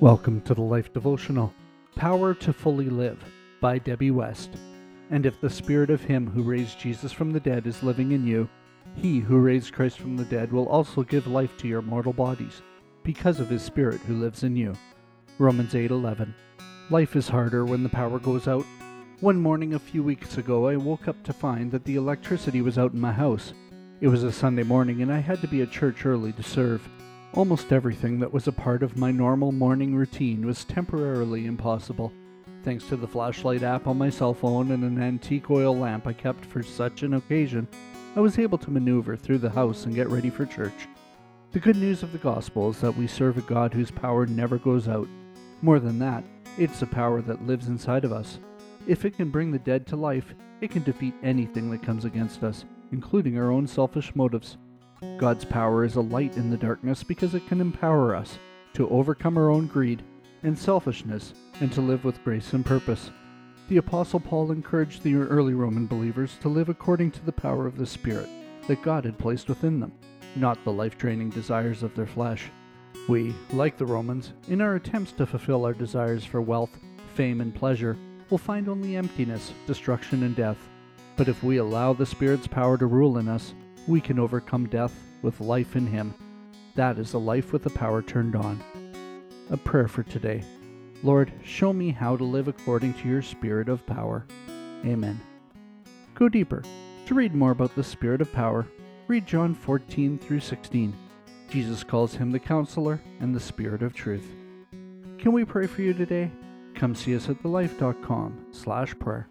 Welcome to the Life Devotional Power to Fully Live by Debbie West. And if the Spirit of Him who raised Jesus from the dead is living in you, He who raised Christ from the dead will also give life to your mortal bodies, because of His Spirit who lives in you. Romans 8:11. Life is harder when the power goes out. One morning a few weeks ago, I woke up to find that the electricity was out in my house. It was a Sunday morning, and I had to be at church early to serve. Almost everything that was a part of my normal morning routine was temporarily impossible. Thanks to the flashlight app on my cell phone and an antique oil lamp I kept for such an occasion, I was able to maneuver through the house and get ready for church. The good news of the gospel is that we serve a God whose power never goes out. More than that, it's a power that lives inside of us. If it can bring the dead to life, it can defeat anything that comes against us, including our own selfish motives. God's power is a light in the darkness because it can empower us to overcome our own greed and selfishness and to live with grace and purpose. The Apostle Paul encouraged the early Roman believers to live according to the power of the Spirit that God had placed within them, not the life draining desires of their flesh. We, like the Romans, in our attempts to fulfill our desires for wealth, fame, and pleasure, will find only emptiness, destruction, and death. But if we allow the Spirit's power to rule in us, we can overcome death with life in Him. That is a life with the power turned on. A prayer for today. Lord, show me how to live according to your Spirit of power. Amen. Go deeper. To read more about the Spirit of power, read John 14 through 16. Jesus calls him the Counselor and the Spirit of Truth. Can we pray for you today? Come see us at thelife.com slash prayer.